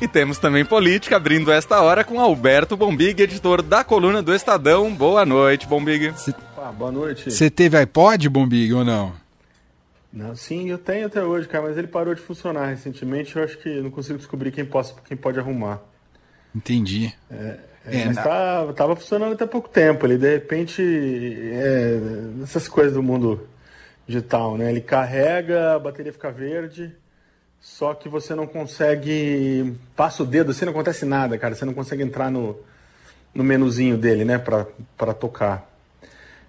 E temos também política, abrindo esta hora com Alberto Bombig, editor da coluna do Estadão. Boa noite, Bombig. Cê... Ah, boa noite. Você teve iPod, Bombig, ou não? Não, sim, eu tenho até hoje, cara, mas ele parou de funcionar recentemente. Eu acho que não consigo descobrir quem, possa, quem pode arrumar. Entendi. É, é, é mas na... tá, tava funcionando até pouco tempo. Ele de repente. É, essas coisas do mundo digital, né? Ele carrega, a bateria fica verde, só que você não consegue. Passa o dedo, assim não acontece nada, cara. Você não consegue entrar no, no menuzinho dele, né, pra tocar.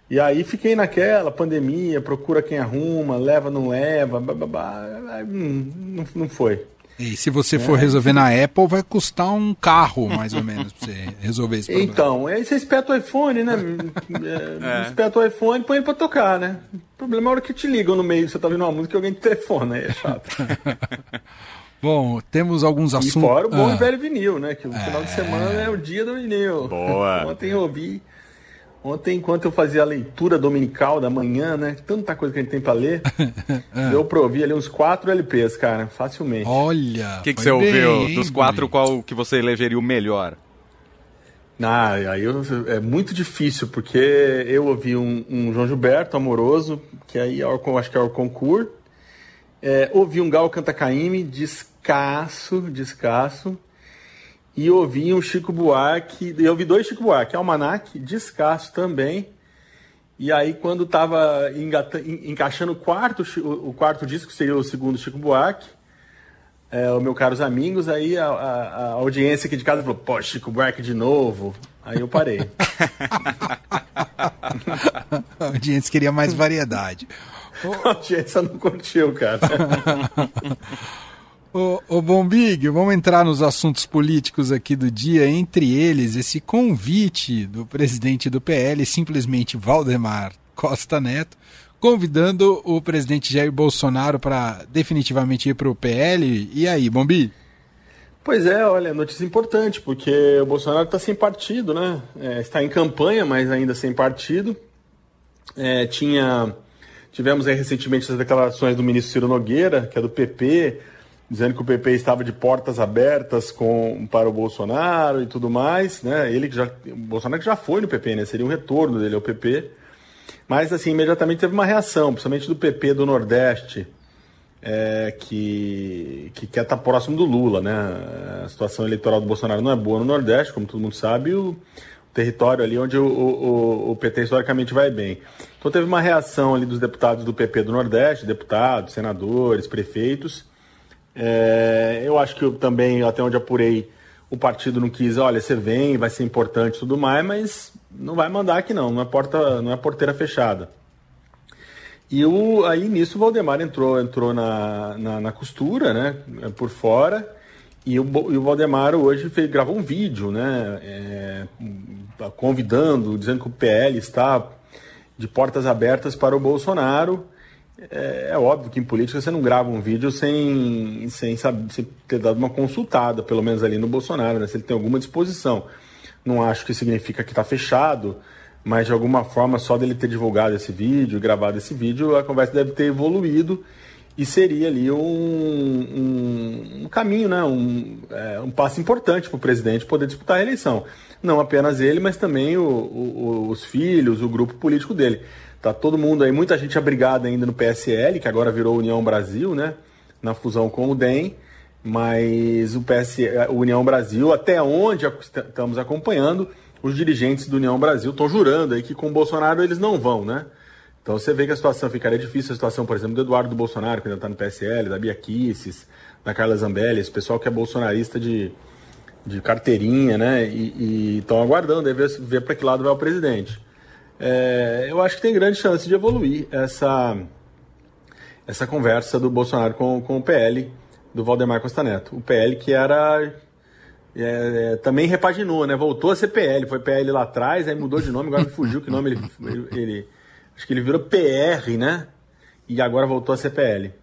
E aí fiquei naquela, pandemia, procura quem arruma, leva, não leva, blá, não, não foi. E se você é. for resolver na Apple, vai custar um carro, mais ou menos, pra você resolver esse problema. Então, aí você espeta o iPhone, né? é. Espeta o iPhone e põe pra tocar, né? O problema é a hora que te ligam no meio, você tá ouvindo uma música e alguém te telefona, aí é chato. Bom, temos alguns assuntos. E fora o bom ah. e velho vinil, né? Que o é... final de semana é o dia do vinil. Boa! Ontem eu ouvi Ontem, enquanto eu fazia a leitura dominical da manhã, né? Tanta coisa que a gente tem para ler, é. eu provi ali uns quatro LPs, cara, facilmente. Olha! O que, que você bem, ouviu? Dos quatro, qual que você elegeria o melhor? Ah, aí eu, é muito difícil, porque eu ouvi um, um João Gilberto amoroso, que aí é acho que é o concurso. É, ouvi um Gal Cantacaime, descasso, descasso e ouvi um Chico Buarque, eu ouvi dois Chico Buarque, Almanac, Descasso também. E aí, quando estava encaixando o quarto, o quarto disco, seria o segundo Chico Buarque, é, o meu caros amigos, aí a, a, a, audiência aqui de casa falou, pô, Chico Buarque de novo. Aí eu parei. a audiência queria mais variedade. a audiência não curtiu, cara. Ô, ô Bombig, vamos entrar nos assuntos políticos aqui do dia, entre eles esse convite do presidente do PL, simplesmente Valdemar Costa Neto, convidando o presidente Jair Bolsonaro para definitivamente ir para o PL. E aí, Bombi? Pois é, olha, notícia importante, porque o Bolsonaro está sem partido, né? É, está em campanha, mas ainda sem partido. É, tinha, tivemos recentemente as declarações do ministro Ciro Nogueira, que é do PP, dizendo que o PP estava de portas abertas com, para o Bolsonaro e tudo mais, né? Ele que já, o Bolsonaro que já foi no PP, né? Seria um retorno dele ao PP. Mas, assim, imediatamente teve uma reação, principalmente do PP do Nordeste, é, que, que quer estar próximo do Lula, né? A situação eleitoral do Bolsonaro não é boa no Nordeste, como todo mundo sabe, o, território ali onde o, o, o, PT historicamente vai bem. Então teve uma reação ali dos deputados do PP do Nordeste, deputados, senadores, prefeitos, é, eu acho que eu também, até onde apurei, o partido não quis, olha, você vem, vai ser importante e tudo mais, mas não vai mandar aqui não, não é, porta, não é porteira fechada. E o, aí nisso o Valdemar entrou, entrou na, na, na costura, né, por fora, e o, e o Valdemar hoje fez, gravou um vídeo, né, é, convidando, dizendo que o PL está de portas abertas para o Bolsonaro, é, é, óbvio que em política você não grava um vídeo sem, sem, sem ter dado uma consultada, pelo menos ali no Bolsonaro, né? se ele tem alguma disposição. Não acho que significa que está fechado, mas de alguma forma, só dele ter divulgado esse vídeo, gravado esse vídeo, a conversa deve ter evoluído e seria ali um, um, um caminho, né? um, é, um passo importante para o presidente poder disputar a eleição. Não apenas ele, mas também o, o, os filhos, o grupo político dele. Tá todo mundo aí, muita gente abrigada ainda no PSL, que agora virou União Brasil, né? Na fusão com o DEM, mas o PS, o União Brasil, até onde estamos acompanhando, os dirigentes do União Brasil estão jurando aí que com o Bolsonaro eles não vão, né? Então você vê que a situação ficaria difícil, a situação, por exemplo, do Eduardo Bolsonaro, que ainda está no PSL, da Bia Kisses, da Carla Zambelli, esse pessoal que é bolsonarista de, de carteirinha, né? E estão aguardando aí ver, ver para que lado vai o presidente é, eu acho que tem grande chance de evoluir essa, essa conversa do Bolsonaro com, com o PL do Valdemar Costa Neto. O PL que era. É, também repaginou, né? Voltou a ser PL. Foi PL lá atrás, aí mudou de nome, agora fugiu que nome ele, ele, ele. Acho que ele virou PR, né? E agora voltou a ser PL.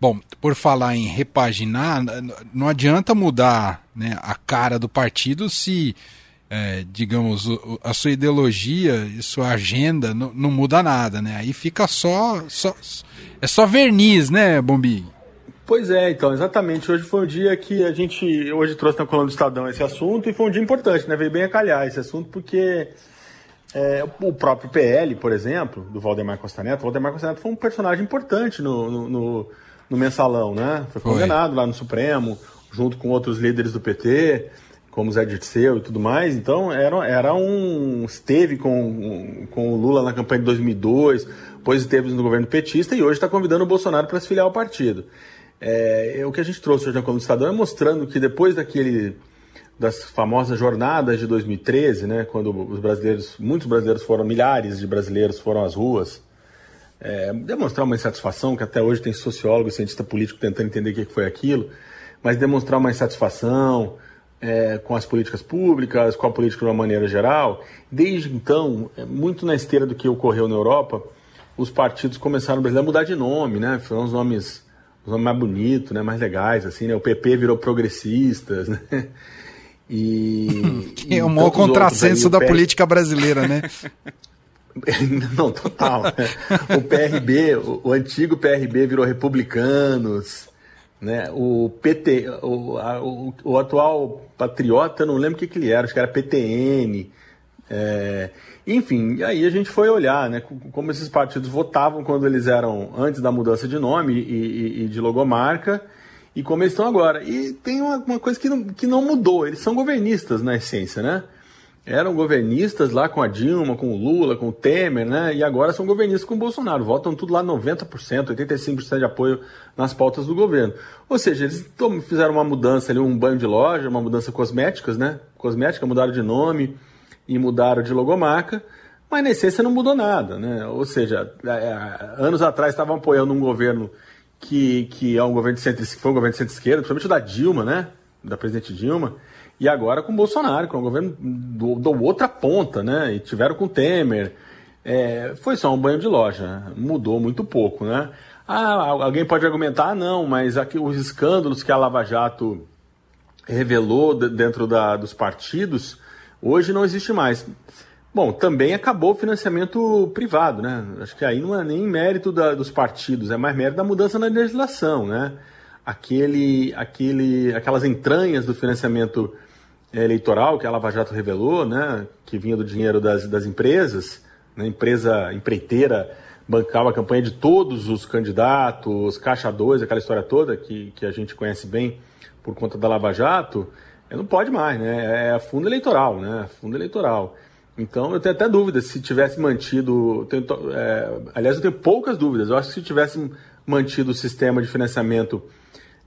Bom, por falar em repaginar, não adianta mudar né, a cara do partido se é, digamos, a sua ideologia e sua agenda não, não, muda nada, né? Aí fica só, só. É só verniz, né, Bombi? Pois é, então, exatamente. Hoje foi um dia que a gente, hoje trouxe na coluna do Estadão esse assunto e foi um dia importante, né? Veio bem a calhar esse assunto porque é, o próprio PL, por exemplo, do Valdemar Costa Neto, o Valdemar Costa Neto foi um personagem importante no, no, no, no mensalão, né? Foi condenado foi. lá no Supremo, junto com outros líderes do PT, como Zé Dirceu e tudo mais. Então, era, era um. Esteve com, com o Lula na campanha de 2002, depois esteve no governo petista e hoje está convidando o Bolsonaro para se filiar ao partido. É, o que a gente trouxe hoje na coluna do Estadão é mostrando que depois daquele das famosas jornadas de 2013, né, quando os brasileiros, muitos brasileiros foram, milhares de brasileiros foram às ruas, é, demonstrar uma insatisfação, que até hoje tem sociólogo cientista político tentando entender o que foi aquilo, mas demonstrar uma insatisfação é, com as políticas públicas, com a política de uma maneira geral. Desde então, é, muito na esteira do que ocorreu na Europa, os partidos começaram a mudar de nome, né, foram os nomes os nomes mais bonitos, né, mais legais, assim, né? O PP virou progressistas, né? E, que é um maior contrassenso aí, da política brasileira, né? Não, total. Né? O PRB, o, o, antigo PRB virou republicanos, né? O PT, o, a, o, o, atual patriota, não lembro o que, que ele era, acho que era PTN. É, enfim, aí a gente foi olhar, né? Como esses partidos votavam quando eles eram antes da mudança de nome e, e, e de logomarca e como eles estão agora. E tem uma, uma, coisa que não, que não mudou, eles são governistas na essência, né? Eram governistas lá com a Dilma, com o Lula, com o Temer, né? E agora são governistas com o Bolsonaro. Votam tudo lá 90%, 85% de apoio nas pautas do governo. Ou seja, eles fizeram uma mudança ali, um banho de loja, uma mudança cosméticas, né? Cosmética, mudaram de nome e mudaram de logomarca mas na essência não mudou nada, né? Ou seja, é, é, anos atrás estavam apoiando um governo que, que é um governo de centro, foi um governo de centro-esquerda, principalmente o da Dilma, né? Da presidente Dilma, e agora com o Bolsonaro, que é um governo do, do outra ponta, né? E tiveram com o Temer. É, foi só um banho de loja, mudou muito pouco, né? Ah, alguém pode argumentar, ah, não, mas aqui, os escândalos que a Lava Jato revelou dentro da, dos partidos, hoje não existe mais. Bom, também acabou o financiamento privado, né? Acho que aí não é nem mérito da, dos partidos, é mais mérito da mudança na legislação, né? Aquele, aquele, aquelas entranhas do financiamento eh, eleitoral que a Lava Jato revelou, né? Que vinha do dinheiro das, das empresas, né? empresa empreiteira bancava a campanha de todos os candidatos, caixa 2, aquela história toda que, que a gente conhece bem por conta da Lava Jato, não pode mais, né? É fundo eleitoral, né? Fundo eleitoral. Então eu tenho até dúvidas se tivesse mantido. Tenho, é, aliás, eu tenho poucas dúvidas. Eu acho que se tivesse mantido o sistema de financiamento é,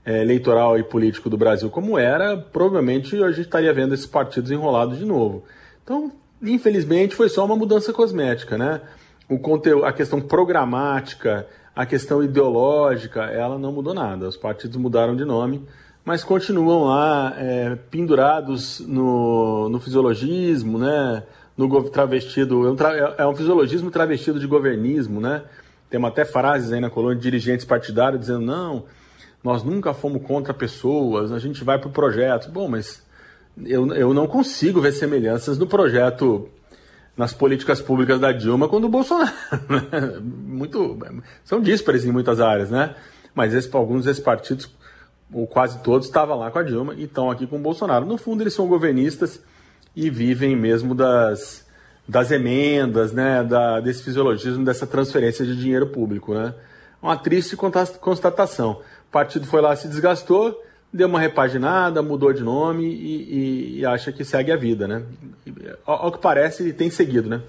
eleitoral e político do Brasil como era, provavelmente a gente estaria vendo esses partidos enrolados de novo. Então, infelizmente, foi só uma mudança cosmética, né? O conteúdo, a questão programática, a questão ideológica, ela não mudou nada. Os partidos mudaram de nome, mas continuam lá é, pendurados no, no fisiologismo, né? no travestido. É um, tra, é, é um fisiologismo travestido de governismo, né? Temos até frases aí na coluna de dirigentes partidários dizendo: não, nós nunca fomos contra pessoas, a gente vai para o projeto. Bom, mas eu, eu não consigo ver semelhanças no projeto, nas políticas públicas da Dilma com o do Bolsonaro. Né? Muito, são díspares em muitas áreas, né? Mas esse, alguns desses partidos, ou quase todos, estavam lá com a Dilma e estão aqui com o Bolsonaro. No fundo, eles são governistas e vivem mesmo das, das emendas, né, da, desse fisiologismo, dessa transferência de dinheiro público. Né? Uma triste constatação. Partido foi lá, se desgastou, deu uma repaginada, mudou de nome e, e, e acha que segue a vida. Né? Ao, ao que parece, tem seguido. Né?